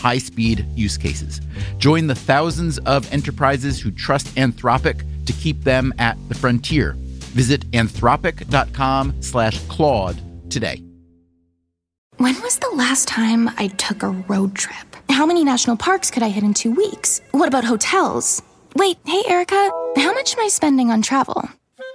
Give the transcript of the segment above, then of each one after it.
high speed use cases. Join the thousands of enterprises who trust Anthropic to keep them at the frontier. Visit anthropic.com slash Claude today. When was the last time I took a road trip? How many national parks could I hit in two weeks? What about hotels? Wait, hey, Erica, how much am I spending on travel?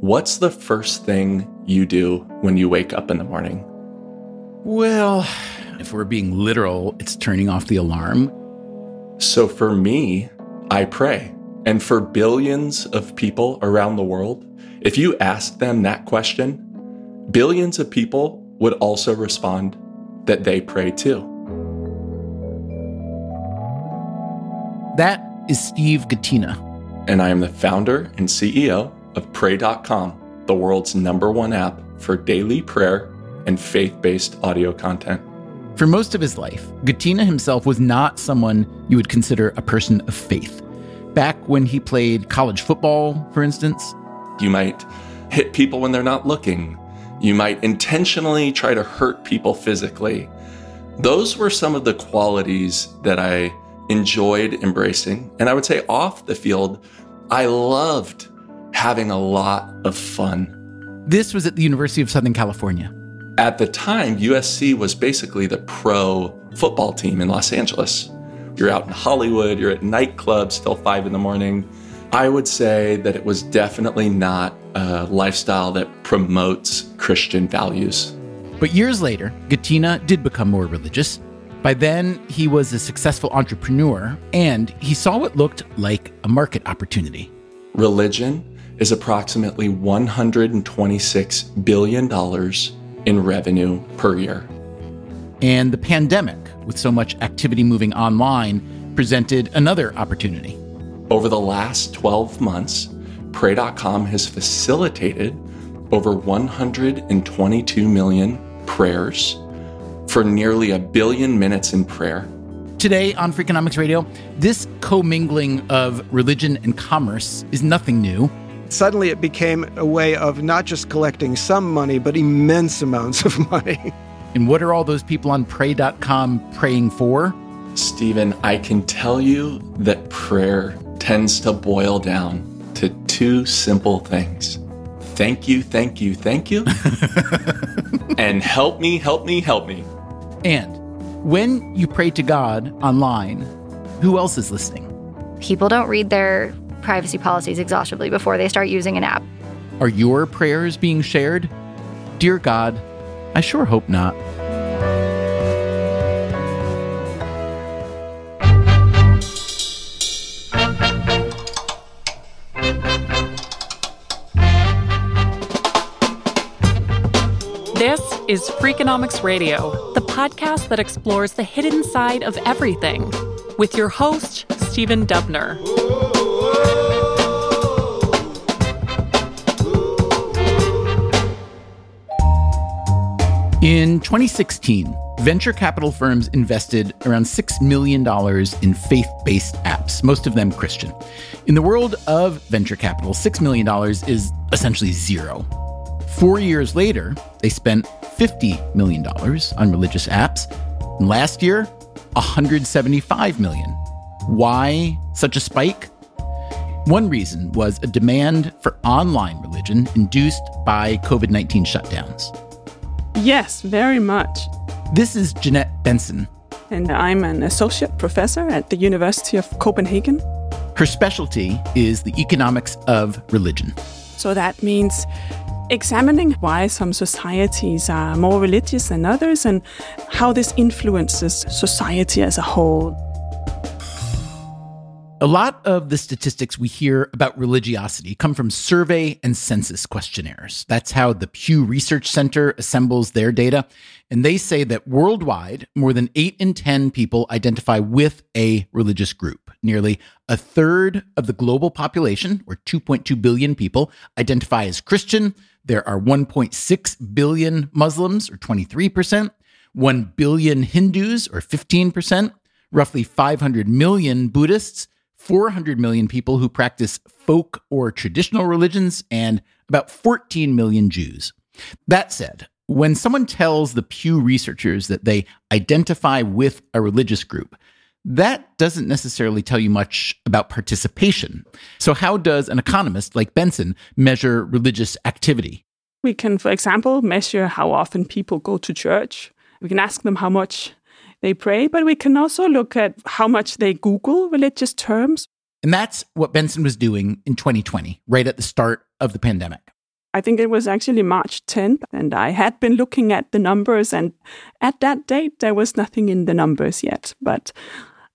What's the first thing you do when you wake up in the morning? Well, if we're being literal, it's turning off the alarm. So for me, I pray. And for billions of people around the world, if you ask them that question, billions of people would also respond that they pray too. That is Steve Gatena. And I am the founder and CEO of Pray.com, the world's number one app for daily prayer and faith based audio content. For most of his life, Gatena himself was not someone you would consider a person of faith. Back when he played college football, for instance, you might hit people when they're not looking. You might intentionally try to hurt people physically. Those were some of the qualities that I enjoyed embracing. And I would say off the field, I loved having a lot of fun. This was at the University of Southern California. At the time, USC was basically the pro football team in Los Angeles. You're out in Hollywood, you're at nightclubs till five in the morning. I would say that it was definitely not a lifestyle that promotes Christian values. But years later, Gatena did become more religious. By then, he was a successful entrepreneur and he saw what looked like a market opportunity. Religion is approximately $126 billion in revenue per year. And the pandemic, with so much activity moving online, presented another opportunity. Over the last 12 months, Pray.com has facilitated over 122 million prayers for nearly a billion minutes in prayer. Today on Freakonomics Radio, this commingling of religion and commerce is nothing new. Suddenly, it became a way of not just collecting some money, but immense amounts of money. And what are all those people on pray.com praying for? Stephen, I can tell you that prayer tends to boil down to two simple things thank you, thank you, thank you, and help me, help me, help me. And when you pray to God online, who else is listening? People don't read their privacy policies exhaustively before they start using an app. Are your prayers being shared? Dear God, I sure hope not. This is Freakonomics Radio, the podcast that explores the hidden side of everything, with your host, Stephen Dubner. In 2016, venture capital firms invested around $6 million in faith based apps, most of them Christian. In the world of venture capital, $6 million is essentially zero. Four years later, they spent $50 million on religious apps. And last year, 175 million. Why such a spike? One reason was a demand for online religion induced by COVID 19 shutdowns. Yes, very much. This is Jeanet Bentzen. and I'm an associate professor at the University of Copenhagen. Her specialty is the economics of religion. So that means examining why some societies are more religious than others and how this influences society as a whole. A lot of the statistics we hear about religiosity come from survey and census questionnaires. That's how the Pew Research Center assembles their data. And they say that worldwide, more than 8 in 10 people identify with a religious group. Nearly a third of the global population, or 2.2 billion people, identify as Christian. There are 1.6 billion Muslims, or 23%, 1 billion Hindus, or 15%, roughly 500 million Buddhists, 400 million people who practice folk or traditional religions, and about 14 million Jews. That said, when someone tells the Pew researchers that they identify with a religious group, that doesn't necessarily tell you much about participation. So, how does an economist like Bentzen measure religious activity? We can, for example, measure how often people go to church. We can ask them how much they pray, but we can also look at how much they Google religious terms. And that's what Bentzen was doing in 2020, right at the start of the pandemic. I think it was actually March 10th, and I had been looking at the numbers, and at that date, there was nothing in the numbers yet. But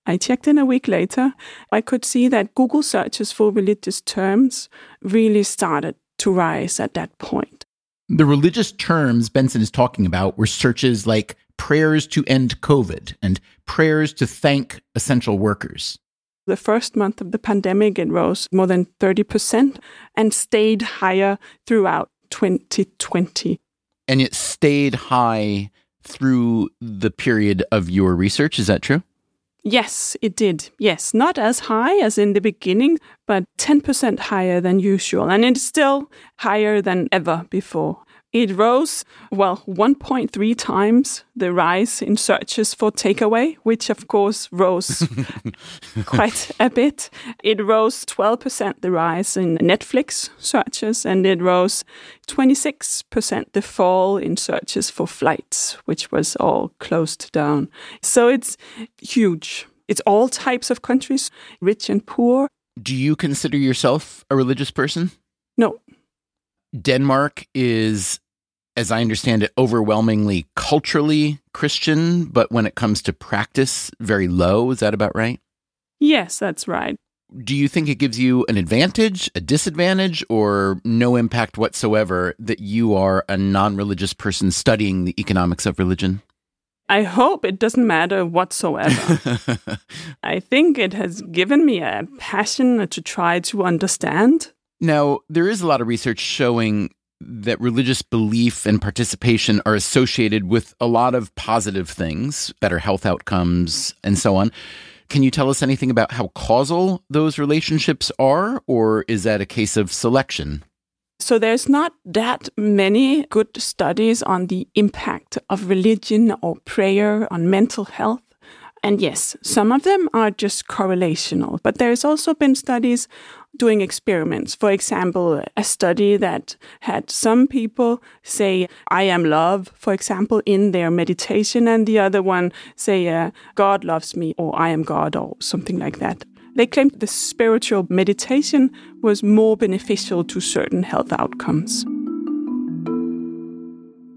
I checked in a week later. I could see that Google searches for religious terms really started to rise at that point. The religious terms Bentzen is talking about were searches like prayers to end COVID and prayers to thank essential workers. The first month of the pandemic, it rose more than 30% and stayed higher throughout 2020. And it stayed high through the period of your research. Is that true? Yes, it did. Yes, not as high as in the beginning, but 10% higher than usual. And it's still higher than ever before. It rose, well, 1.3 times the rise in searches for takeaway, which of course rose quite a bit. It rose 12% the rise in Netflix searches, and it rose 26% the fall in searches for flights, which was all closed down. So it's huge. It's all types of countries, rich and poor. Do you consider yourself a religious person? No. Denmark is as I understand it, overwhelmingly culturally Christian, but when it comes to practice, very low. Is that about right? Yes, that's right. Do you think it gives you an advantage, a disadvantage, or no impact whatsoever that you are a non religious person studying the economics of religion? I hope it doesn't matter whatsoever. I think it has given me a passion to try to understand. Now, there is a lot of research showing that religious belief and participation are associated with a lot of positive things, better health outcomes, and so on. Can you tell us anything about how causal those relationships are, or is that a case of selection? So, there's not that many good studies on the impact of religion or prayer on mental health. And yes, some of them are just correlational, but there's also been studies doing experiments. For example, a study that had some people say, I am love, for example, in their meditation, and the other one say, uh, God loves me, or I am God, or something like that. They claimed the spiritual meditation was more beneficial to certain health outcomes.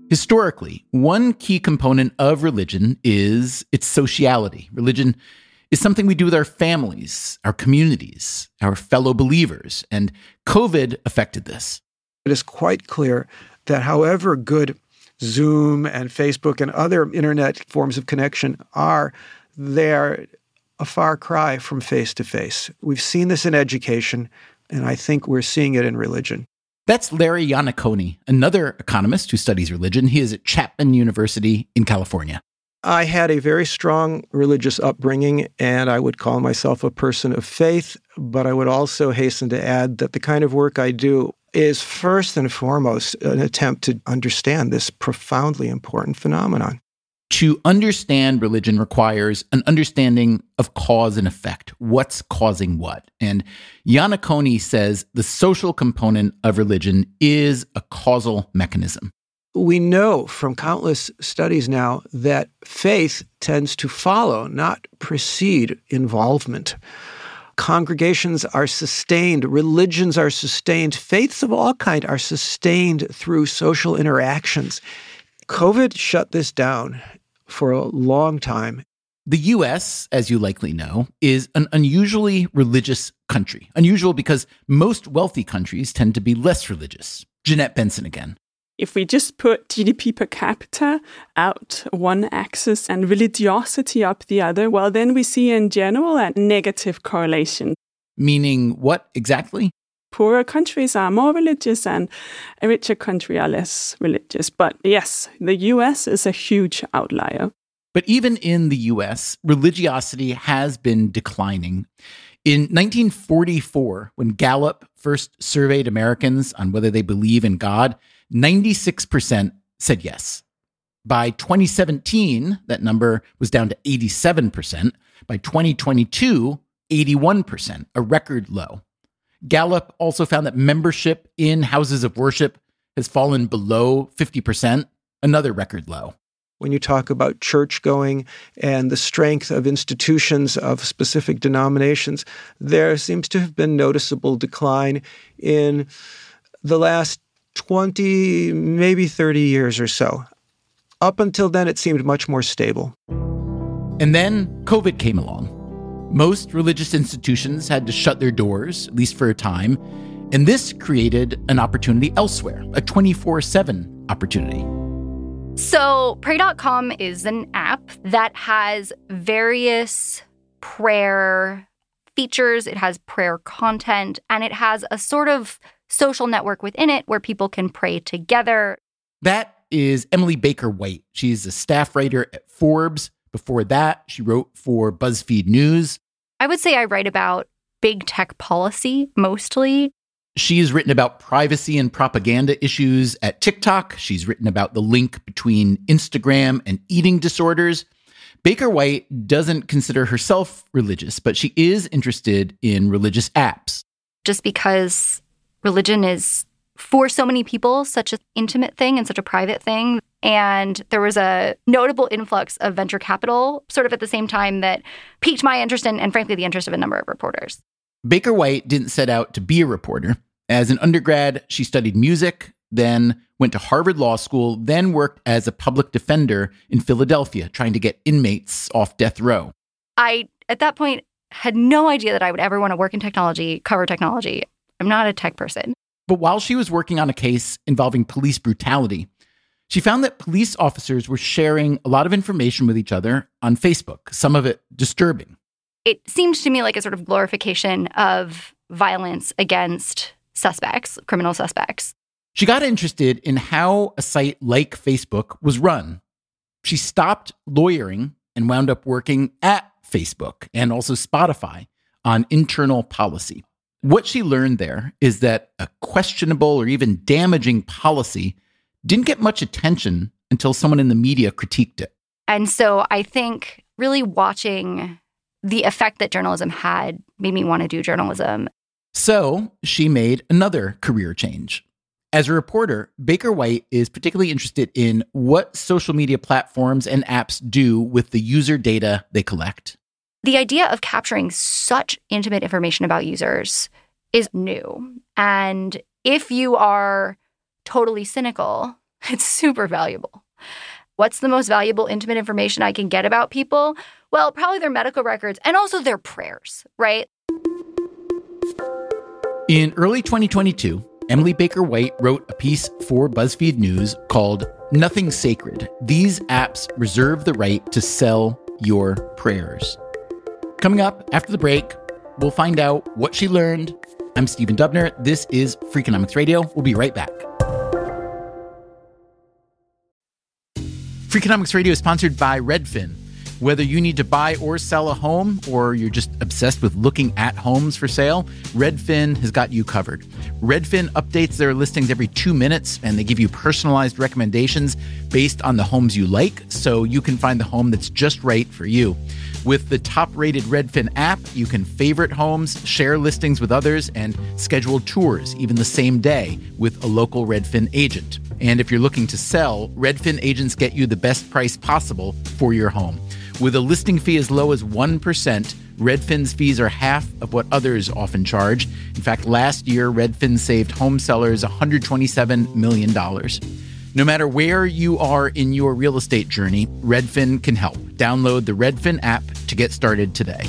Historically, one key component of religion is its sociality. Religion is something we do with our families, our communities, our fellow believers, and COVID affected this. It is quite clear that however good Zoom and Facebook and other internet forms of connection are, they're a far cry from face to face. We've seen this in education, and I think we're seeing it in religion. That's Larry Iannaccone, another economist who studies religion. He is at Chapman University in California. I had a very strong religious upbringing, and I would call myself a person of faith. But I would also hasten to add that the kind of work I do is first and foremost an attempt to understand this profoundly important phenomenon. To understand religion requires an understanding of cause and effect. What's causing what? And Iannaccone says the social component of religion is a causal mechanism. We know from countless studies now that faith tends to follow, not precede involvement. Congregations are sustained, religions are sustained, faiths of all kind are sustained through social interactions. COVID shut this down for a long time. The US, as you likely know, is an unusually religious country. Unusual because most wealthy countries tend to be less religious. Jeanet Bentzen again. If we just put GDP per capita out one axis and religiosity up the other, well, then we see in general a negative correlation. Meaning what exactly? Poorer countries are more religious and a richer country are less religious. But yes, the US is a huge outlier. But even in the US, religiosity has been declining. In 1944, when Gallup first surveyed Americans on whether they believe in God, 96% said yes. By 2017, that number was down to 87%. By 2022, 81%, a record low. Gallup also found that membership in houses of worship has fallen below 50%, another record low when you talk about church going and the strength of institutions of specific denominations, there seems to have been noticeable decline in the last 20, maybe 30 years or so. Up until then, it seemed much more stable. And then COVID came along. Most religious institutions had to shut their doors, at least for a time, and this created an opportunity elsewhere, a 24 7 opportunity. So, pray.com is an app that has various prayer features, it has prayer content, and it has a sort of social network within it where people can pray together. That is Emily Baker White. She's a staff writer at Forbes. Before that, she wrote for BuzzFeed News. I would say I write about big tech policy mostly. She's written about privacy and propaganda issues at TikTok. She's written about the link between Instagram and eating disorders. Baker White doesn't consider herself religious, but she is interested in religious apps. Just because religion is, for so many people, such an intimate thing and such a private thing. And there was a notable influx of venture capital sort of at the same time that piqued my interest in, and frankly, the interest of a number of reporters. Baker White didn't set out to be a reporter. As an undergrad, she studied music, then went to Harvard Law School, then worked as a public defender in Philadelphia, trying to get inmates off death row. I, at that point, had no idea that I would ever want to work in technology, cover technology. I'm not a tech person. But while she was working on a case involving police brutality, she found that police officers were sharing a lot of information with each other on Facebook, some of it disturbing. It seemed to me like a sort of glorification of violence against suspects, criminal suspects. She got interested in how a site like Facebook was run. She stopped lawyering and wound up working at Facebook and also Spotify on internal policy. What she learned there is that a questionable or even damaging policy didn't get much attention until someone in the media critiqued it. And so I think really watching the effect that journalism had made me want to do journalism. So she made another career change. As a reporter, Baker White is particularly interested in what social media platforms and apps do with the user data they collect. The idea of capturing such intimate information about users is new. And if you are totally cynical, it's super valuable. What's the most valuable intimate information I can get about people? Well, probably their medical records and also their prayers, right? In early 2022, Emily Baker White wrote a piece for BuzzFeed News called Nothing Sacred. These apps reserve the right to sell your prayers. Coming up after the break, we'll find out what she learned. I'm Stephen Dubner. This is Freakonomics Radio. We'll be right back. Freakonomics Radio is sponsored by Redfin. Whether you need to buy or sell a home, or you're just obsessed with looking at homes for sale, Redfin has got you covered. Redfin updates their listings every two minutes and they give you personalized recommendations. based on the homes you like so you can find the home that's just right for you. With the top rated Redfin app, you can favorite homes, share listings with others, and schedule tours even the same day with a local Redfin agent. And if you're looking to sell, Redfin agents get you the best price possible for your home. With a listing fee as low as 1%, Redfin's fees are half of what others often charge. In fact, last year, Redfin saved home sellers $127 million. No matter where you are in your real estate journey, Redfin can help. Download the Redfin app to get started today.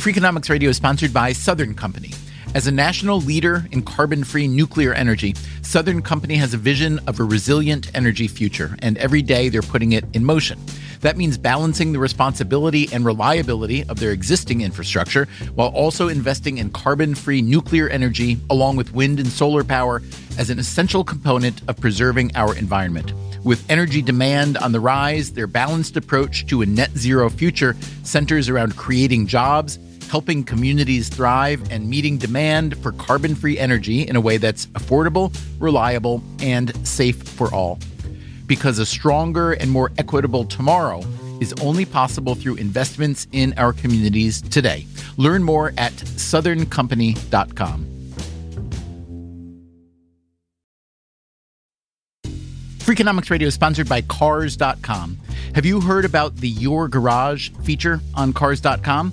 Freakonomics Radio is sponsored by Southern Company. As a national leader in carbon free nuclear energy, Southern Company has a vision of a resilient energy future, and every day they're putting it in motion. That means balancing the responsibility and reliability of their existing infrastructure while also investing in carbon free nuclear energy along with wind and solar power as an essential component of preserving our environment. With energy demand on the rise, their balanced approach to a net zero future centers around creating jobs helping communities thrive and meeting demand for carbon free energy in a way that's affordable, reliable, and safe for all. Because a stronger and more equitable tomorrow is only possible through investments in our communities today. Learn more at southerncompany.com. Freakonomics Radio is sponsored by Cars.com. Have you heard about the Your Garage feature on Cars.com?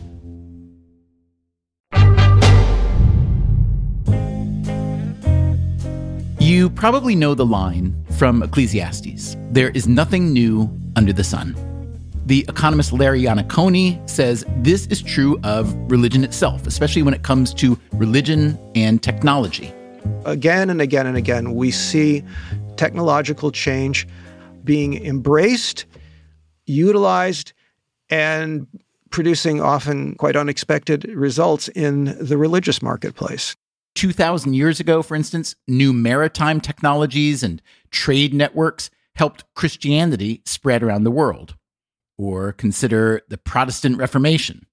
You probably know the line from Ecclesiastes there is nothing new under the sun. The economist Larry Iannaccone says this is true of religion itself, especially when it comes to religion and technology. Again and again and again, we see technological change being embraced, utilized, and producing often quite unexpected results in the religious marketplace. 2,000 years ago, for instance, new maritime technologies and trade networks helped Christianity spread around the world. Or consider the Protestant Reformation.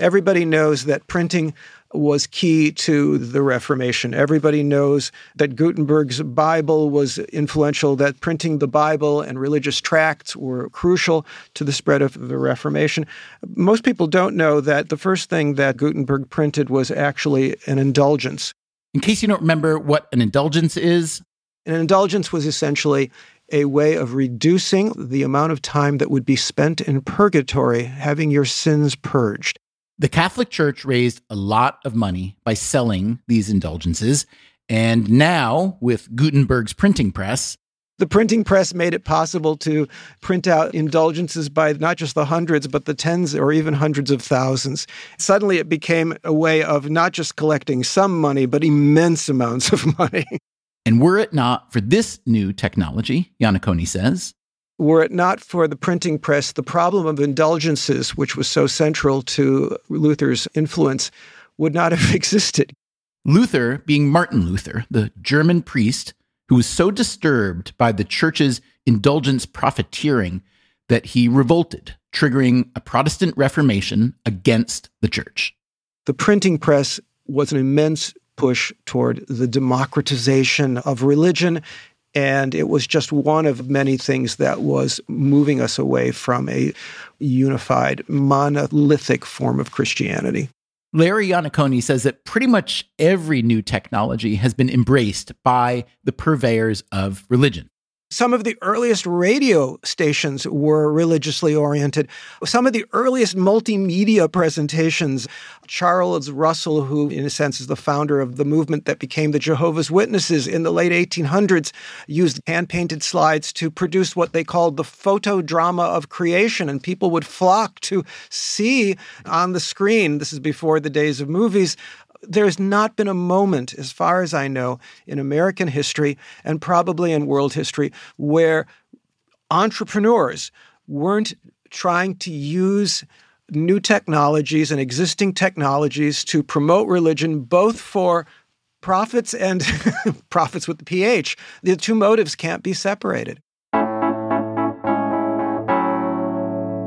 Everybody knows that printing was key to the Reformation. Everybody knows that Gutenberg's Bible was influential, that printing the Bible and religious tracts were crucial to the spread of the Reformation. Most people don't know that the first thing that Gutenberg printed was actually an indulgence. In case you don't remember what an indulgence is, an indulgence was essentially a way of reducing the amount of time that would be spent in purgatory having your sins purged. The Catholic Church raised a lot of money by selling these indulgences. And now, with Gutenberg's printing press, the printing press made it possible to print out indulgences by not just the hundreds, but the tens or even hundreds of thousands. Suddenly, it became a way of not just collecting some money, but immense amounts of money. And were it not for this new technology, Iannaccone says, were it not for the printing press, the problem of indulgences, which was so central to Luther's influence, would not have existed. Luther, being Martin Luther, the German priest who was so disturbed by the church's indulgence profiteering that he revolted, triggering a Protestant Reformation against the church. The printing press was an immense push toward the democratization of religion. And it was just one of many things that was moving us away from a unified, monolithic form of Christianity. Larry Iannaccone says that pretty much every new technology has been embraced by the purveyors of religion. Some of the earliest radio stations were religiously oriented. Some of the earliest multimedia presentations, Charles Russell, who in a sense is the founder of the movement that became the Jehovah's Witnesses in the late 1800s, used hand painted slides to produce what they called the photodrama of creation. And people would flock to see on the screen, this is before the days of movies, there's not been a moment, as far as I know, in American history and probably in world history where entrepreneurs weren't trying to use new technologies and existing technologies to promote religion, both for profits and profits with the PH. The two motives can't be separated.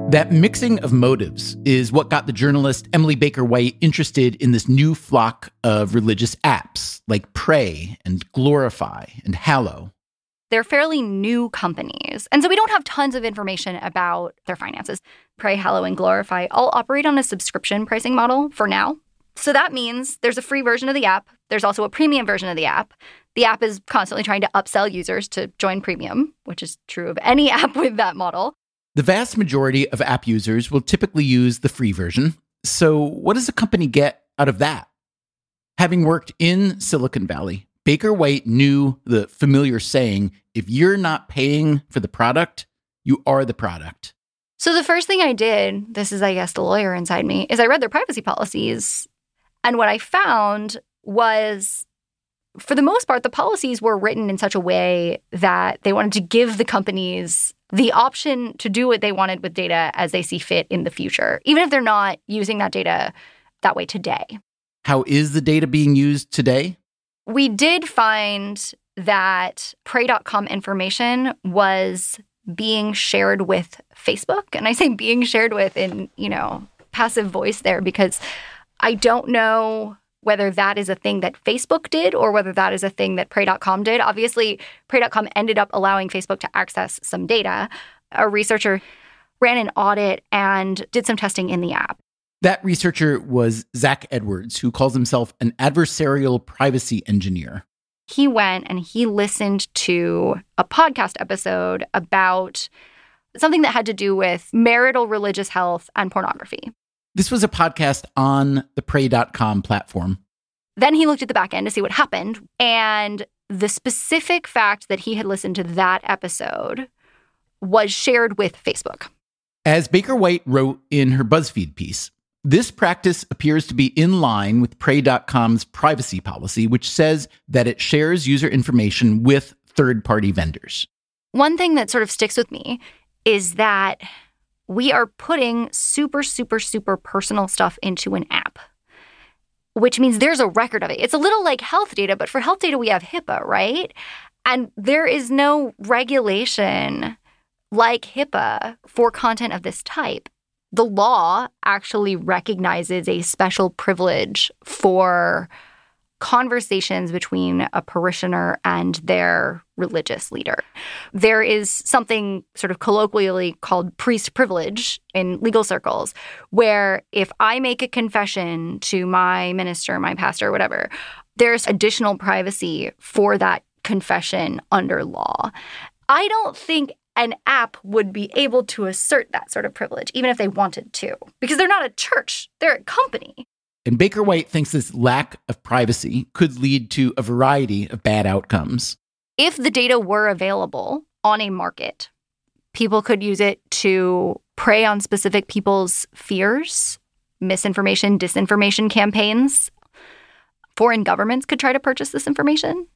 That mixing of motives is what got the journalist Emily Baker White interested in this new flock of religious apps like Pray and Glorify and Hallow. They're fairly new companies. And so we don't have tons of information about their finances. Pray, Hallow, and Glorify all operate on a subscription pricing model for now. So that means there's a free version of the app. There's also a premium version of the app. The app is constantly trying to upsell users to join premium, which is true of any app with that model. The vast majority of app users will typically use the free version. So, what does a company get out of that? Having worked in Silicon Valley, Baker White knew the familiar saying if you're not paying for the product, you are the product. So, the first thing I did, this is, I guess, the lawyer inside me, is I read their privacy policies. And what I found was for the most part, the policies were written in such a way that they wanted to give the companies the option to do what they wanted with data as they see fit in the future, even if they're not using that data that way today. How is the data being used today? We did find that pray.com information was being shared with Facebook. And I say being shared with in, you know, passive voice there because I don't know whether that is a thing that Facebook did or whether that is a thing that Pray.com did. Obviously, Pray.com ended up allowing Facebook to access some data. A researcher ran an audit and did some testing in the app. That researcher was Zach Edwards, who calls himself an adversarial privacy engineer. He went and he listened to a podcast episode about something that had to do with marital religious health and pornography. This was a podcast on the pray.com platform. Then he looked at the back end to see what happened. And the specific fact that he had listened to that episode was shared with Facebook. As Baker White wrote in her BuzzFeed piece, this practice appears to be in line with Pray.com's privacy policy, which says that it shares user information with third party vendors. One thing that sort of sticks with me is that we are putting super, super, super personal stuff into an app, which means there's a record of it. It's a little like health data, but for health data, we have HIPAA, right? And there is no regulation like HIPAA for content of this type. The law actually recognizes a special privilege for conversations between a parishioner and their religious leader. There is something sort of colloquially called priest privilege in legal circles, where if I make a confession to my minister, my pastor, whatever, there's additional privacy for that confession under law. I don't think an app would be able to assert that sort of privilege, even if they wanted to, because they're not a church, they're a company. And Baker White thinks this lack of privacy could lead to a variety of bad outcomes. If the data were available on a market, people could use it to prey on specific people's fears, misinformation, disinformation campaigns. Foreign governments could try to purchase this information.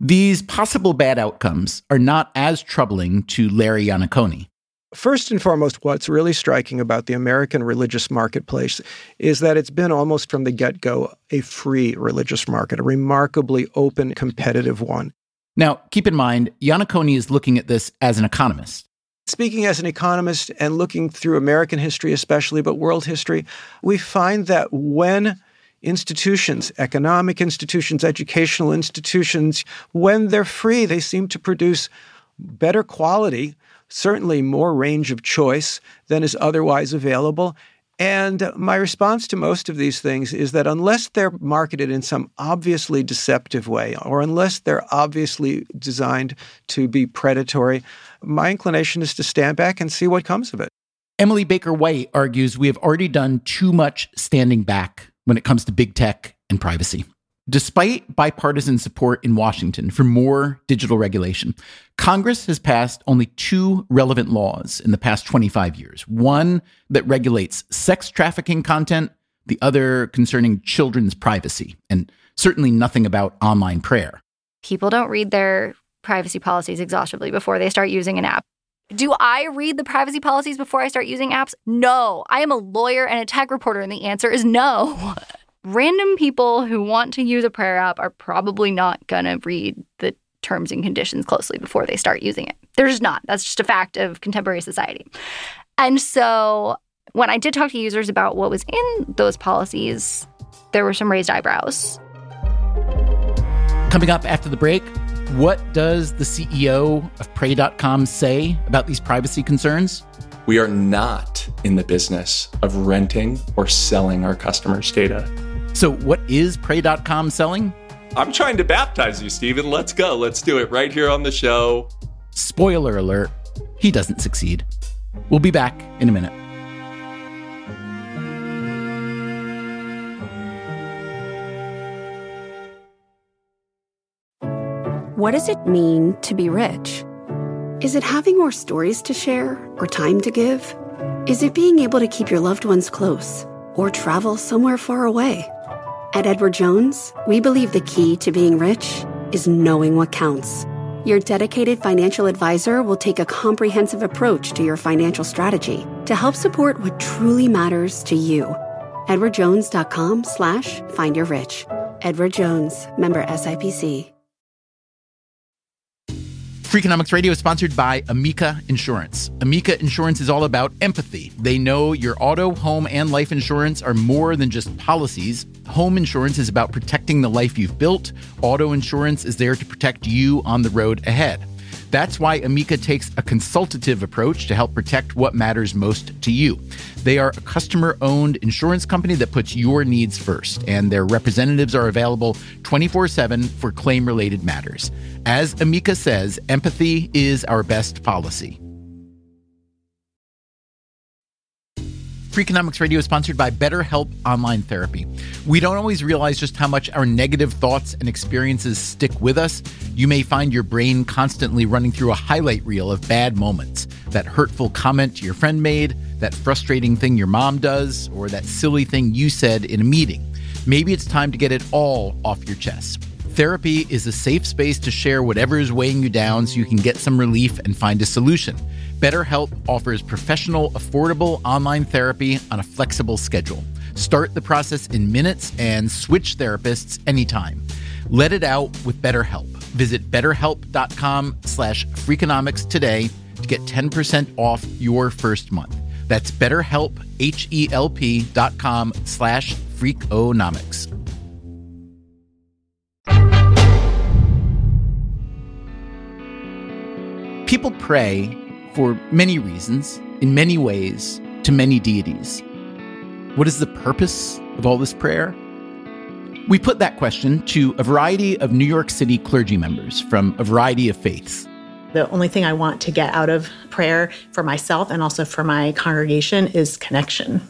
These possible bad outcomes are not as troubling to Larry Iannaccone. First and foremost, what's really striking about the American religious marketplace is that it's been almost from the get go a free religious market, a remarkably open, competitive one. Now, keep in mind, Iannaccone is looking at this as an economist. Speaking as an economist and looking through American history, especially, but world history, we find that when institutions, economic institutions, educational institutions, when they're free, they seem to produce better quality certainly more range of choice than is otherwise available. And my response to most of these things is that unless they're marketed in some obviously deceptive way, or unless they're obviously designed to be predatory, my inclination is to stand back and see what comes of it. Emily Baker White argues we have already done too much standing back when it comes to big tech and privacy. Despite bipartisan support in Washington for more digital regulation, Congress has passed only two relevant laws in the past 25 years one that regulates sex trafficking content, the other concerning children's privacy, and certainly nothing about online prayer. People don't read their privacy policies exhaustively before they start using an app. Do I read the privacy policies before I start using apps? No. I am a lawyer and a tech reporter, and the answer is no. Random people who want to use a prayer app are probably not going to read the terms and conditions closely before they start using it. They're just not. That's just a fact of contemporary society. And so when I did talk to users about what was in those policies, there were some raised eyebrows. Coming up after the break, what does the CEO of Pray.com say about these privacy concerns? We are not in the business of renting or selling our customers' data. So, what is Pray.com selling? I'm trying to baptize you, Stephen. Let's go. Let's do it right here on the show. Spoiler alert, he doesn't succeed. We'll be back in a minute. What does it mean to be rich? Is it having more stories to share or time to give? Is it being able to keep your loved ones close or travel somewhere far away? At Edward Jones, we believe the key to being rich is knowing what counts. Your dedicated financial advisor will take a comprehensive approach to your financial strategy to help support what truly matters to you. EdwardJones.com slash find your rich. Edward Jones, member SIPC. Freakonomics Radio is sponsored by Amica Insurance. Amica Insurance is all about empathy. They know your auto, home, and life insurance are more than just policies. Home insurance is about protecting the life you've built. Auto insurance is there to protect you on the road ahead. That's why Amica takes a consultative approach to help protect what matters most to you. They are a customer owned insurance company that puts your needs first, and their representatives are available 24 7 for claim related matters. As Amica says, empathy is our best policy. Freakonomics Radio is sponsored by BetterHelp Online Therapy. We don't always realize just how much our negative thoughts and experiences stick with us. You may find your brain constantly running through a highlight reel of bad moments that hurtful comment your friend made, that frustrating thing your mom does, or that silly thing you said in a meeting. Maybe it's time to get it all off your chest. Therapy is a safe space to share whatever is weighing you down so you can get some relief and find a solution. BetterHelp offers professional, affordable online therapy on a flexible schedule. Start the process in minutes and switch therapists anytime. Let it out with BetterHelp. Visit betterhelp.com slash freakonomics today to get 10% off your first month. That's betterhelp, H-E-L-P dot com slash freakonomics. People pray for many reasons, in many ways, to many deities. What is the purpose of all this prayer? We put that question to a variety of New York City clergy members from a variety of faiths. The only thing I want to get out of prayer for myself and also for my congregation is connection.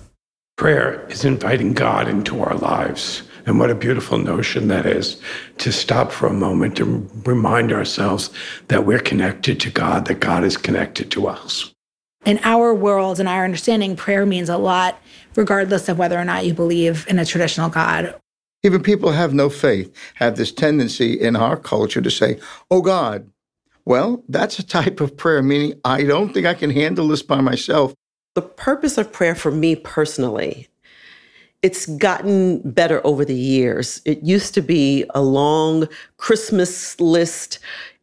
Prayer is inviting God into our lives. And what a beautiful notion that is to stop for a moment to remind ourselves that we're connected to God, that God is connected to us. In our world and our understanding, prayer means a lot, regardless of whether or not you believe in a traditional God. Even people who have no faith have this tendency in our culture to say, Oh God. Well, that's a type of prayer, meaning I don't think I can handle this by myself. The purpose of prayer for me personally it's gotten better over the years. It used to be a long Christmas list.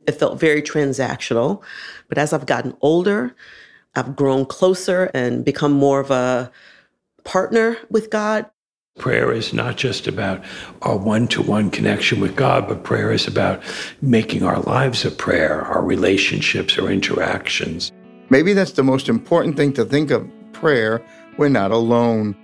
It felt very transactional. But as I've gotten older, I've grown closer and become more of a partner with God. Prayer is not just about our one to one connection with God, but prayer is about making our lives a prayer, our relationships, our interactions. Maybe that's the most important thing to think of prayer. We're not alone.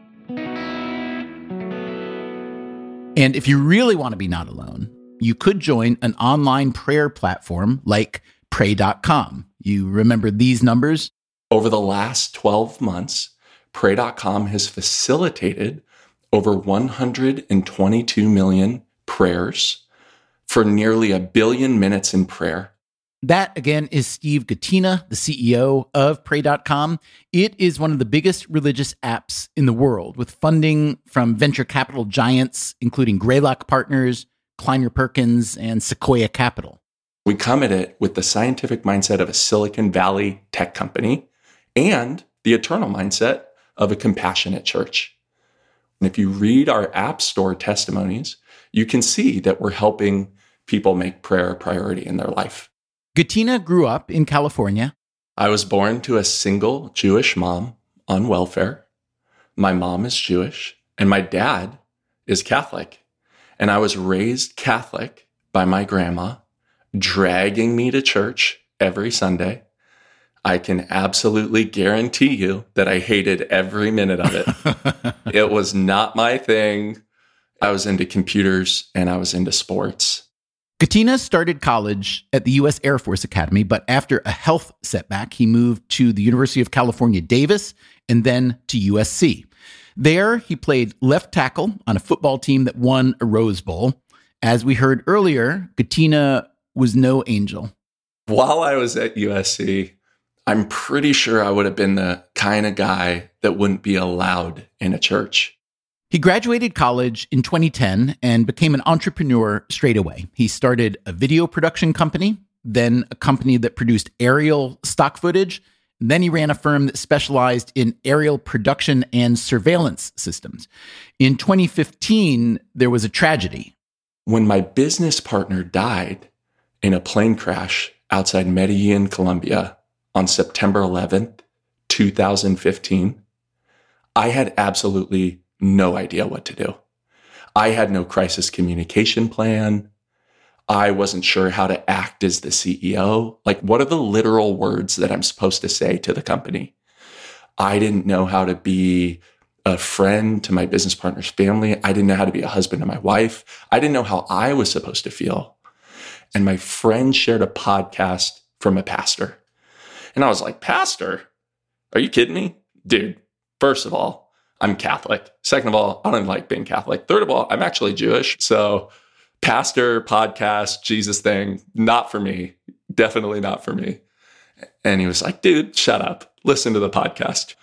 And if you really want to be not alone, you could join an online prayer platform like pray.com. You remember these numbers? Over the last 12 months, pray.com has facilitated over 122 million prayers for nearly a billion minutes in prayer that again is Steve Gatena, the CEO of Pray.com. It is one of the biggest religious apps in the world with funding from venture capital giants, including Greylock Partners, Kleiner Perkins, and Sequoia Capital. We come at it with the scientific mindset of a Silicon Valley tech company and the eternal mindset of a compassionate church. And if you read our App Store testimonies, you can see that we're helping people make prayer a priority in their life. Gatena grew up in California. I was born to a single Jewish mom on welfare. My mom is Jewish, and my dad is Catholic. And I was raised Catholic by my grandma, dragging me to church every Sunday. I can absolutely guarantee you that I hated every minute of it. it was not my thing. I was into computers and I was into sports. Gatena started college at the U.S. Air Force Academy, but after a health setback, he moved to the University of California, Davis, and then to USC. There, he played left tackle on a football team that won a Rose Bowl. As we heard earlier, Gatena was no angel. While I was at USC, I'm pretty sure I would have been the kind of guy that wouldn't be allowed in a church. He graduated college in 2010 and became an entrepreneur straight away. He started a video production company, then a company that produced aerial stock footage. Then he ran a firm that specialized in aerial production and surveillance systems. In 2015, there was a tragedy. When my business partner died in a plane crash outside Medellin, Colombia on September 11th, 2015, I had absolutely no idea what to do. I had no crisis communication plan. I wasn't sure how to act as the CEO. Like, what are the literal words that I'm supposed to say to the company? I didn't know how to be a friend to my business partner's family. I didn't know how to be a husband to my wife. I didn't know how I was supposed to feel. And my friend shared a podcast from a pastor. And I was like, Pastor, are you kidding me? Dude, first of all, I'm Catholic. Second of all, I don't like being Catholic. Third of all, I'm actually Jewish. So, pastor, podcast, Jesus thing, not for me. Definitely not for me. And he was like, dude, shut up. Listen to the podcast.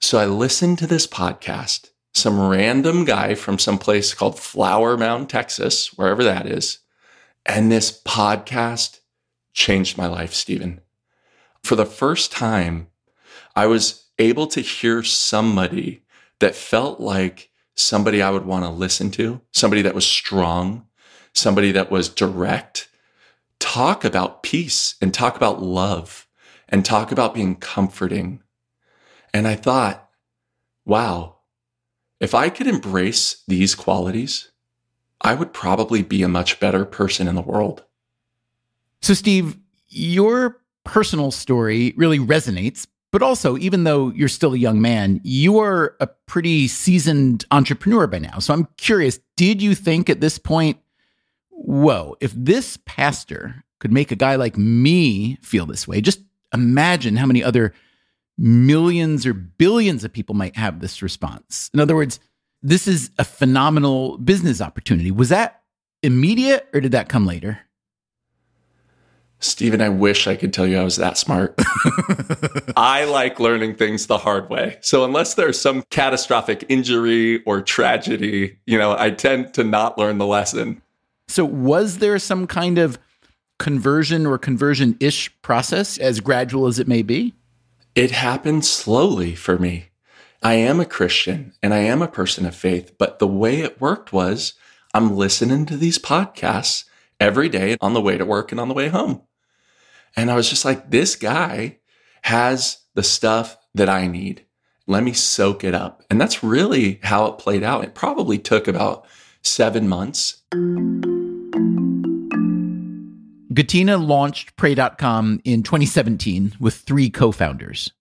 So I listened to this podcast. Some random guy from some place called Flower Mound, Texas, wherever that is. And this podcast changed my life, Stephen. For the first time, I was able to hear somebody that felt like somebody I would want to listen to, somebody that was strong, somebody that was direct, talk about peace and talk about love and talk about being comforting. And I thought, wow, if I could embrace these qualities, I would probably be a much better person in the world. So, Steve, your personal story really resonates but also, even though you're still a young man, you are a pretty seasoned entrepreneur by now. So I'm curious, did you think at this point, whoa, if this pastor could make a guy like me feel this way, just imagine how many other millions or billions of people might have this response. In other words, this is a phenomenal business opportunity. Was that immediate or did that come later? Stephen, I wish I could tell you I was that smart. I like learning things the hard way. So unless there's some catastrophic injury or tragedy, you know, I tend to not learn the lesson. So was there some kind of conversion or conversion ish process, as gradual as it may be? It happened slowly for me. I am a Christian and I am a person of faith, but the way it worked was I'm listening to these podcasts every day on the way to work and on the way home. And I was just like, this guy has the stuff that I need. Let me soak it up. And that's really how it played out. It probably took about seven months. Gatena launched Pray.com in 2017 with three co founders.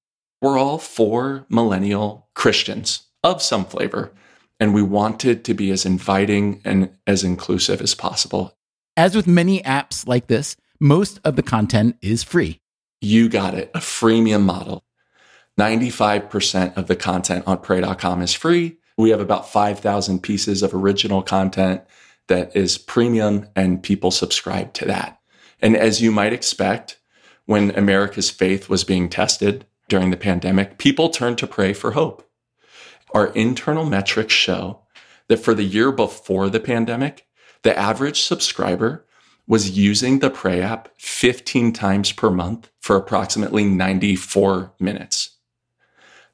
We're all four millennial Christians of some flavor, and we wanted to be as inviting and as inclusive as possible. As with many apps like this, most of the content is free. You got it, a freemium model. 95% of the content on pray.com is free. We have about 5,000 pieces of original content that is premium, and people subscribe to that. And as you might expect, when America's faith was being tested during the pandemic, people turned to pray for hope. Our internal metrics show that for the year before the pandemic, the average subscriber was using the Pray app 15 times per month for approximately 94 minutes.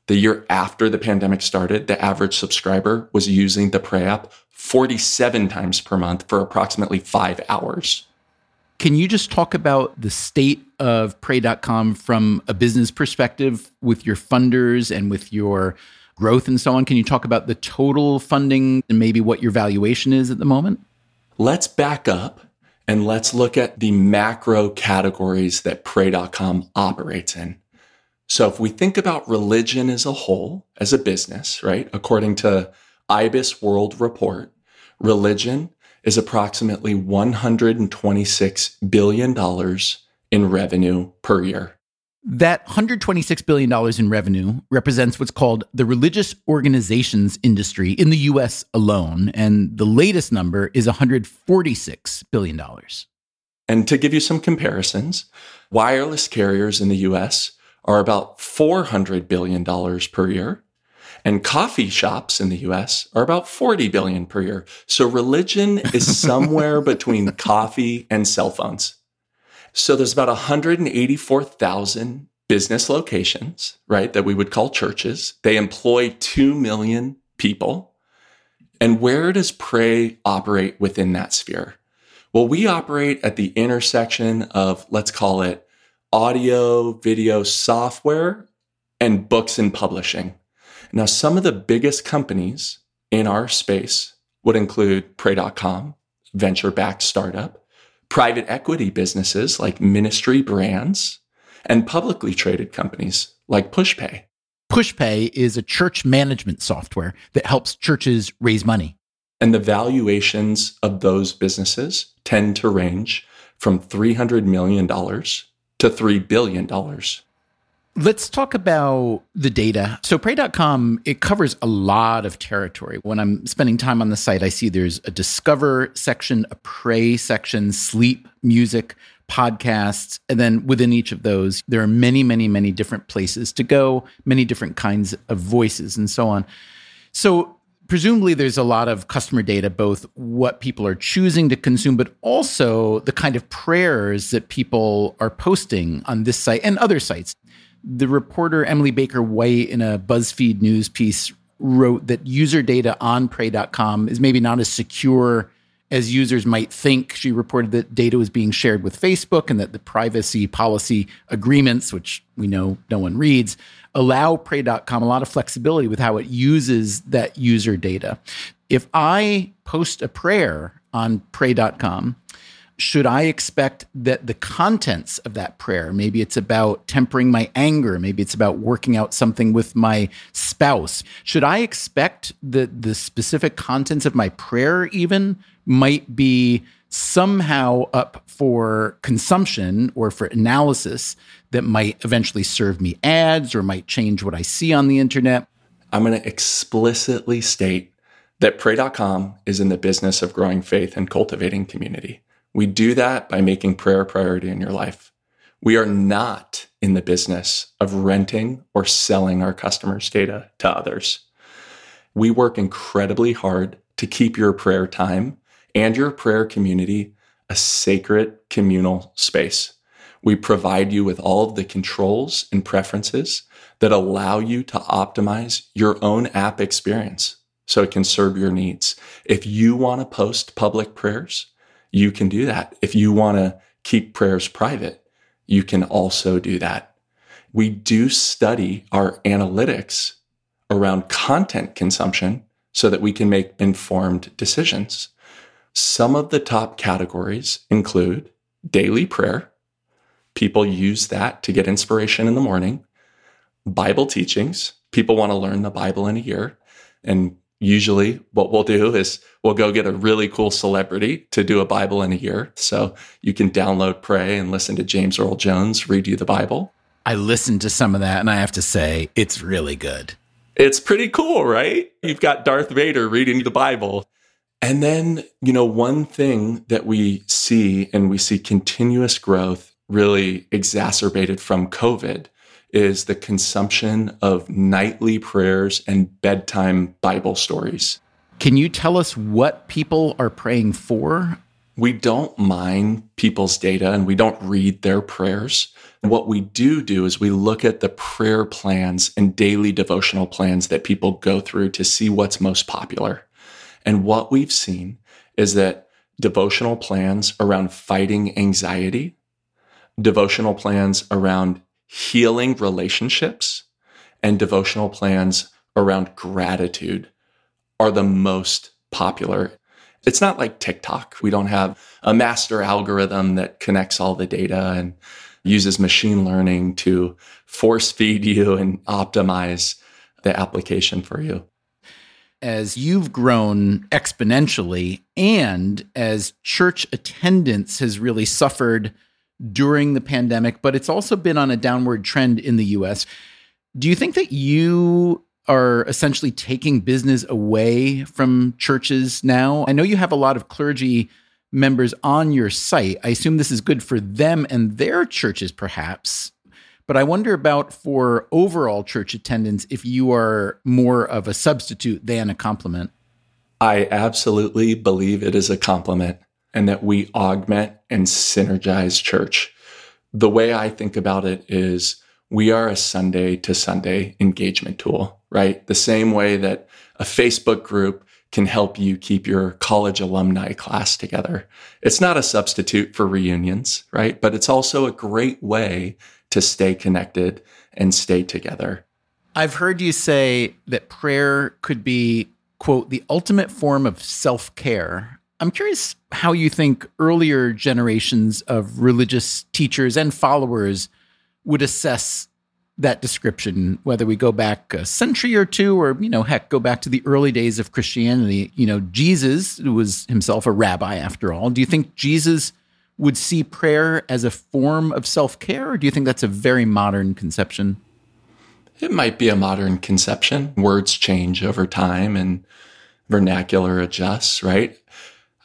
The year after the pandemic started, the average subscriber was using the Pray app 47 times per month for approximately five hours. Can you just talk about the state of Pray.com from a business perspective with your funders and with your growth and so on? Can you talk about the total funding and maybe what your valuation is at the moment? Let's back up and let's look at the macro categories that Pray.com operates in. So if we think about religion as a whole, as a business, right? According to IBIS World Report, religion is approximately $126 billion in revenue per year. That $126 billion in revenue represents what's called the religious organizations industry in the US alone. And the latest number is $146 billion. And to give you some comparisons, wireless carriers in the US are about $400 billion per year. And coffee shops in the US are about 40 billion per year. So religion is somewhere between coffee and cell phones. So there's about 184,000 business locations, right, that we would call churches. They employ 2 million people. And where does Pray operate within that sphere? Well, we operate at the intersection of, let's call it audio, video, software, and books and publishing. Now, some of the biggest companies in our space would include Pray.com, venture backed startup, private equity businesses like Ministry Brands, and publicly traded companies like PushPay. PushPay is a church management software that helps churches raise money. And the valuations of those businesses tend to range from $300 million to $3 billion. Let's talk about the data. So, Pray.com, it covers a lot of territory. When I'm spending time on the site, I see there's a discover section, a pray section, sleep, music, podcasts. And then within each of those, there are many, many, many different places to go, many different kinds of voices, and so on. So, presumably there's a lot of customer data, both what people are choosing to consume, but also the kind of prayers that people are posting on this site and other sites the reporter Emily Baker White in a BuzzFeed news piece wrote that user data on pray.com is maybe not as secure as users might think. She reported that data was being shared with Facebook and that the privacy policy agreements, which we know no one reads, allow pray.com a lot of flexibility with how it uses that user data. If I post a prayer on pray.com, should I expect that the contents of that prayer, maybe it's about tempering my anger, maybe it's about working out something with my spouse, should I expect that the specific contents of my prayer even might be somehow up for consumption or for analysis that might eventually serve me ads or might change what I see on the internet? I'm going to explicitly state that pray.com is in the business of growing faith and cultivating community. We do that by making prayer a priority in your life. We are not in the business of renting or selling our customers' data to others. We work incredibly hard to keep your prayer time and your prayer community a sacred communal space. We provide you with all of the controls and preferences that allow you to optimize your own app experience so it can serve your needs. If you want to post public prayers, you can do that. If you want to keep prayers private, you can also do that. We do study our analytics around content consumption so that we can make informed decisions. Some of the top categories include daily prayer. People use that to get inspiration in the morning. Bible teachings. People want to learn the Bible in a year. And usually what we'll do is we'll go get a really cool celebrity to do a Bible in a year. So you can download Pray and listen to James Earl Jones read you the Bible. I listened to some of that and I have to say, it's really good. It's pretty cool, right? You've got Darth Vader reading the Bible. And then, you know, one thing that we see and we see continuous growth really exacerbated from COVID is the consumption of nightly prayers and bedtime Bible stories. Can you tell us what people are praying for We don't mine people's data and we don't read their prayers. what we do do is we look at the prayer plans and daily devotional plans that people go through to see what's most popular. And what we've seen is that devotional plans around fighting anxiety, devotional plans around healing relationships, and devotional plans around gratitude are the most popular. It's not like TikTok. We don't have a master algorithm that connects all the data and uses machine learning to force feed you and optimize the application for you. As you've grown exponentially and as church attendance has really suffered during the pandemic, but it's also been on a downward trend in the US. Do you think that you are essentially taking business away from churches now? I know you have a lot of clergy members on your site. I assume this is good for them and their churches, perhaps. But I wonder about for overall church attendance if you are more of a substitute than a complement. I absolutely believe it is a complement and that we augment and synergize church. The way I think about it is we are a Sunday to Sunday engagement tool, right? The same way that a Facebook group can help you keep your college alumni class together. It's not a substitute for reunions, right? But it's also a great way to stay connected and stay together. I've heard you say that prayer could be, quote, the ultimate form of self care. I'm curious how you think earlier generations of religious teachers and followers would assess that description, whether we go back a century or two, or, you know, heck, go back to the early days of Christianity. You know, Jesus was himself a rabbi after all. Do you think Jesus would see prayer as a form of self care, or do you think that's a very modern conception? It might be a modern conception. Words change over time and vernacular adjusts, right?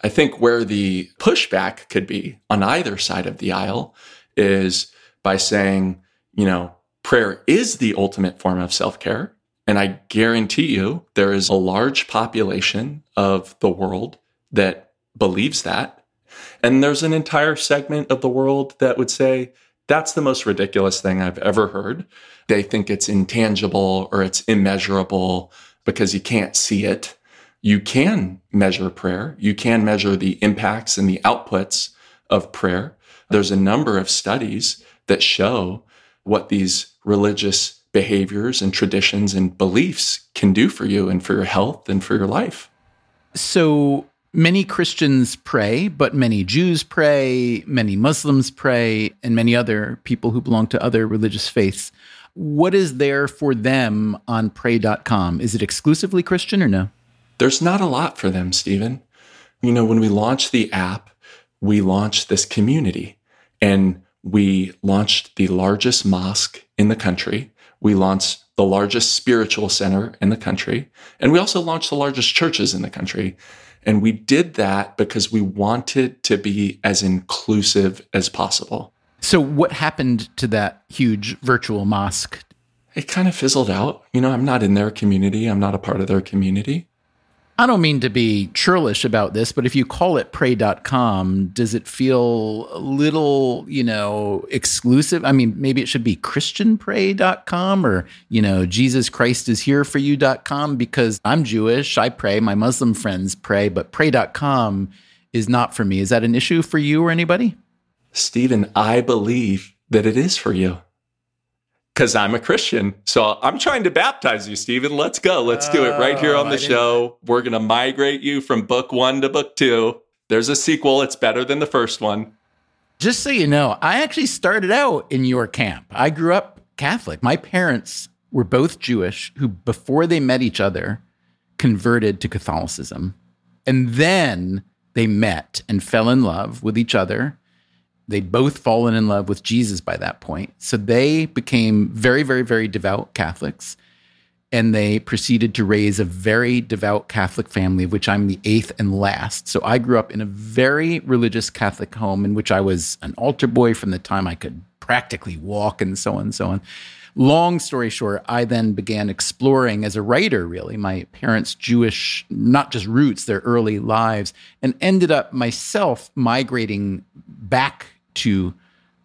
I think where the pushback could be on either side of the aisle is by saying, you know, prayer is the ultimate form of self care. And I guarantee you there is a large population of the world that believes that. And there's an entire segment of the world that would say, that's the most ridiculous thing I've ever heard. They think it's intangible or it's immeasurable because you can't see it you can measure prayer. You can measure the impacts and the outputs of prayer. There's a number of studies that show what these religious behaviors and traditions and beliefs can do for you and for your health and for your life. So many Christians pray, but many Jews pray, many Muslims pray, and many other people who belong to other religious faiths. What is there for them on pray.com? Is it exclusively Christian or no? There's not a lot for them, Stephen. You know, when we launched the app, we launched this community and we launched the largest mosque in the country. We launched the largest spiritual center in the country. And we also launched the largest churches in the country. And we did that because we wanted to be as inclusive as possible. So, what happened to that huge virtual mosque? It kind of fizzled out. You know, I'm not in their community, I'm not a part of their community. I don't mean to be churlish about this, but if you call it pray.com, does it feel a little, you know, exclusive? I mean, maybe it should be christianpray.com or, you know, Jesus Christ is here for you.com because I'm Jewish, I pray, my Muslim friends pray, but pray.com is not for me. Is that an issue for you or anybody? Stephen, I believe that it is for you because I'm a Christian. So I'm trying to baptize you, Stephen. Let's go. Let's do it right here oh, on the oh, show. We're going to migrate you from book one to book two. There's a sequel. It's better than the first one. Just so you know, I actually started out in your camp. I grew up Catholic. My parents were both Jewish who, before they met each other, converted to Catholicism. And then they met and fell in love with each other They'd both fallen in love with Jesus by that point. So they became very, very, very devout Catholics. And they proceeded to raise a very devout Catholic family, of which I'm the eighth and last. So I grew up in a very religious Catholic home in which I was an altar boy from the time I could practically walk and so on and so on. Long story short, I then began exploring as a writer, really, my parents' Jewish, not just roots, their early lives, and ended up myself migrating back to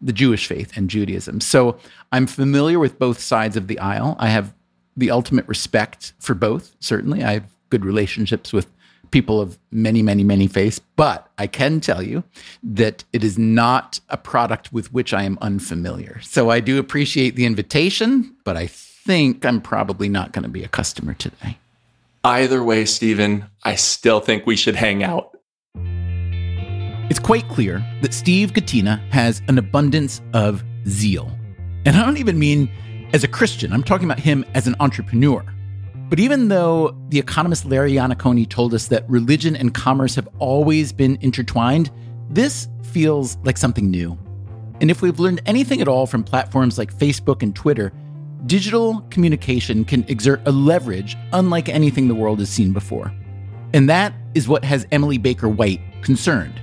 the Jewish faith and Judaism. So I'm familiar with both sides of the aisle. I have the ultimate respect for both, certainly. I have good relationships with people of many, many, many faiths, but I can tell you that it is not a product with which I am unfamiliar. So I do appreciate the invitation, but I think I'm probably not going to be a customer today. Either way, Stephen, I still think we should hang out. It's quite clear that Steve Gatena has an abundance of zeal. And I don't even mean as a Christian, I'm talking about him as an entrepreneur. But even though the economist Larry Iannaccone told us that religion and commerce have always been intertwined, this feels like something new. And if we've learned anything at all from platforms like Facebook and Twitter, digital communication can exert a leverage unlike anything the world has seen before. And that is what has Emily Baker White concerned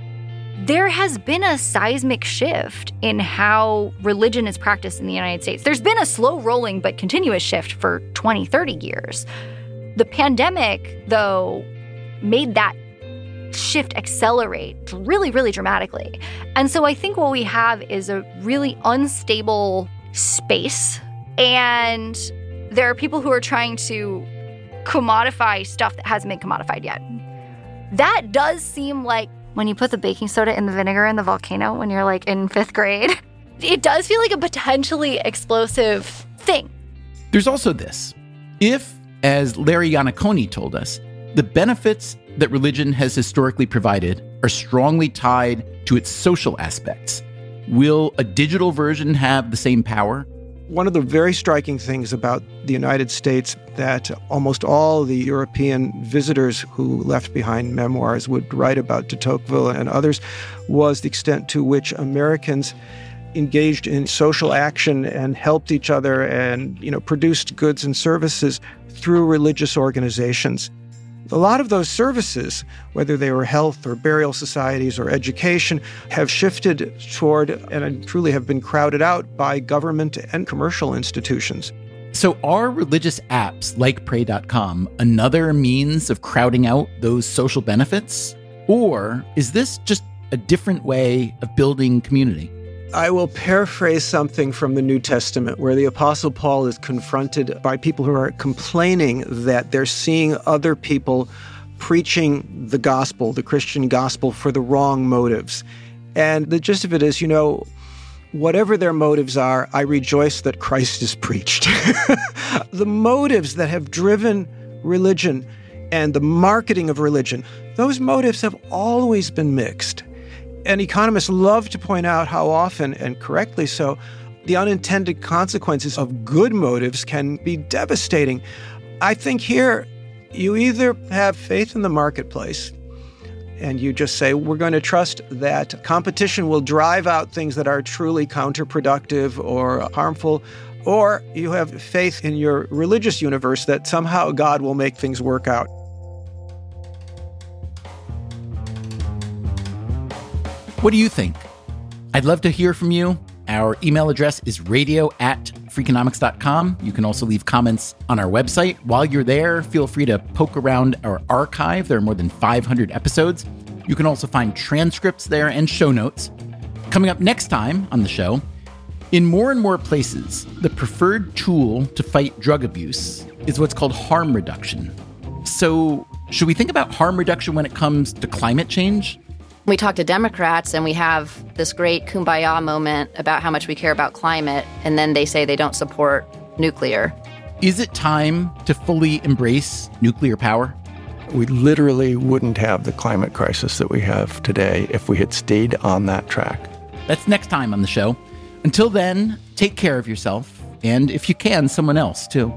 there has been a seismic shift in how religion is practiced in the United States. There's been a slow rolling but continuous shift for 20, 30 years. The pandemic, though, made that shift accelerate really, really dramatically. And so I think what we have is a really unstable space. And there are people who are trying to commodify stuff that hasn't been commodified yet. That does seem like when you put the baking soda in the vinegar in the volcano when you're like in fifth grade, it does feel like a potentially explosive thing. There's also this. If, as Larry Iannaccone told us, the benefits that religion has historically provided are strongly tied to its social aspects, will a digital version have the same power? One of the very striking things about the United States that almost all the European visitors who left behind memoirs would write about de Tocqueville and others was the extent to which Americans engaged in social action and helped each other and you know produced goods and services through religious organizations. A lot of those services, whether they were health or burial societies or education, have shifted toward and truly have been crowded out by government and commercial institutions. So, are religious apps like Pray.com another means of crowding out those social benefits? Or is this just a different way of building community? I will paraphrase something from the New Testament where the Apostle Paul is confronted by people who are complaining that they're seeing other people preaching the gospel, the Christian gospel, for the wrong motives. And the gist of it is, you know, whatever their motives are, I rejoice that Christ is preached. the motives that have driven religion and the marketing of religion, those motives have always been mixed. And economists love to point out how often, and correctly so, the unintended consequences of good motives can be devastating. I think here you either have faith in the marketplace and you just say, we're going to trust that competition will drive out things that are truly counterproductive or harmful, or you have faith in your religious universe that somehow God will make things work out. What do you think? I'd love to hear from you. Our email address is radio at freakonomics.com. You can also leave comments on our website. While you're there, feel free to poke around our archive. There are more than 500 episodes. You can also find transcripts there and show notes. Coming up next time on the show, in more and more places, the preferred tool to fight drug abuse is what's called harm reduction. So, should we think about harm reduction when it comes to climate change? We talk to Democrats and we have this great kumbaya moment about how much we care about climate, and then they say they don't support nuclear. Is it time to fully embrace nuclear power? We literally wouldn't have the climate crisis that we have today if we had stayed on that track. That's next time on the show. Until then, take care of yourself, and if you can, someone else too.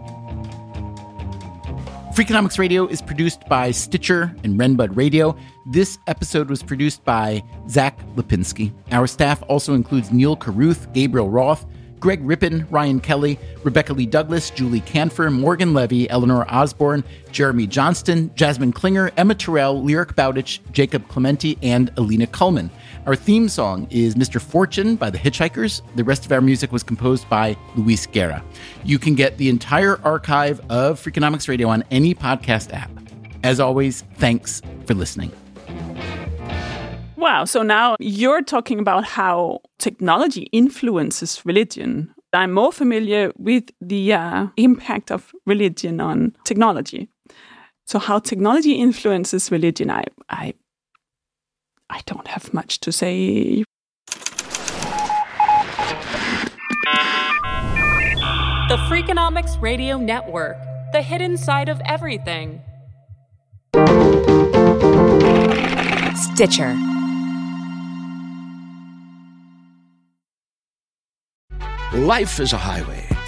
Freakonomics Radio is produced by Stitcher and Renbud Radio. This episode was produced by Zach Lapinski. Our staff also includes Neal Carruth, Gabriel Roth, Greg Rippin, Ryan Kelly, Rebecca Lee Douglas, Julie Kanfer, Morgan Levey, Eleanor Osborne, Jeremy Johnston, Jasmine Klinger, Emma Tyrrell, Lyric Bowditch, Jacob Clemente, and Alina Kulman. Our theme song is Mr. Fortune by the Hitchhikers. The rest of our music was composed by Luis Guerra. You can get the entire archive of Freakonomics Radio on any podcast app. As always, thanks for listening. Wow. So now you're talking about how technology influences religion. I'm more familiar with the uh, impact of religion on technology. So how technology influences religion, I, I, I don't have much to say. The Freakonomics Radio Network, the hidden side of everything. Stitcher. Life is a highway,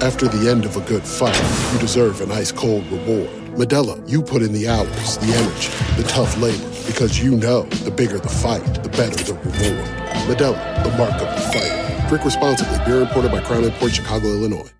After the end of a good fight, you deserve an ice cold reward. Modelo, you put in the hours, the energy, the tough labor, because you know the bigger the fight, the better the reward. Modelo, the mark of the fighter. Drink responsibly. Beer imported by Crown Port Chicago, Illinois.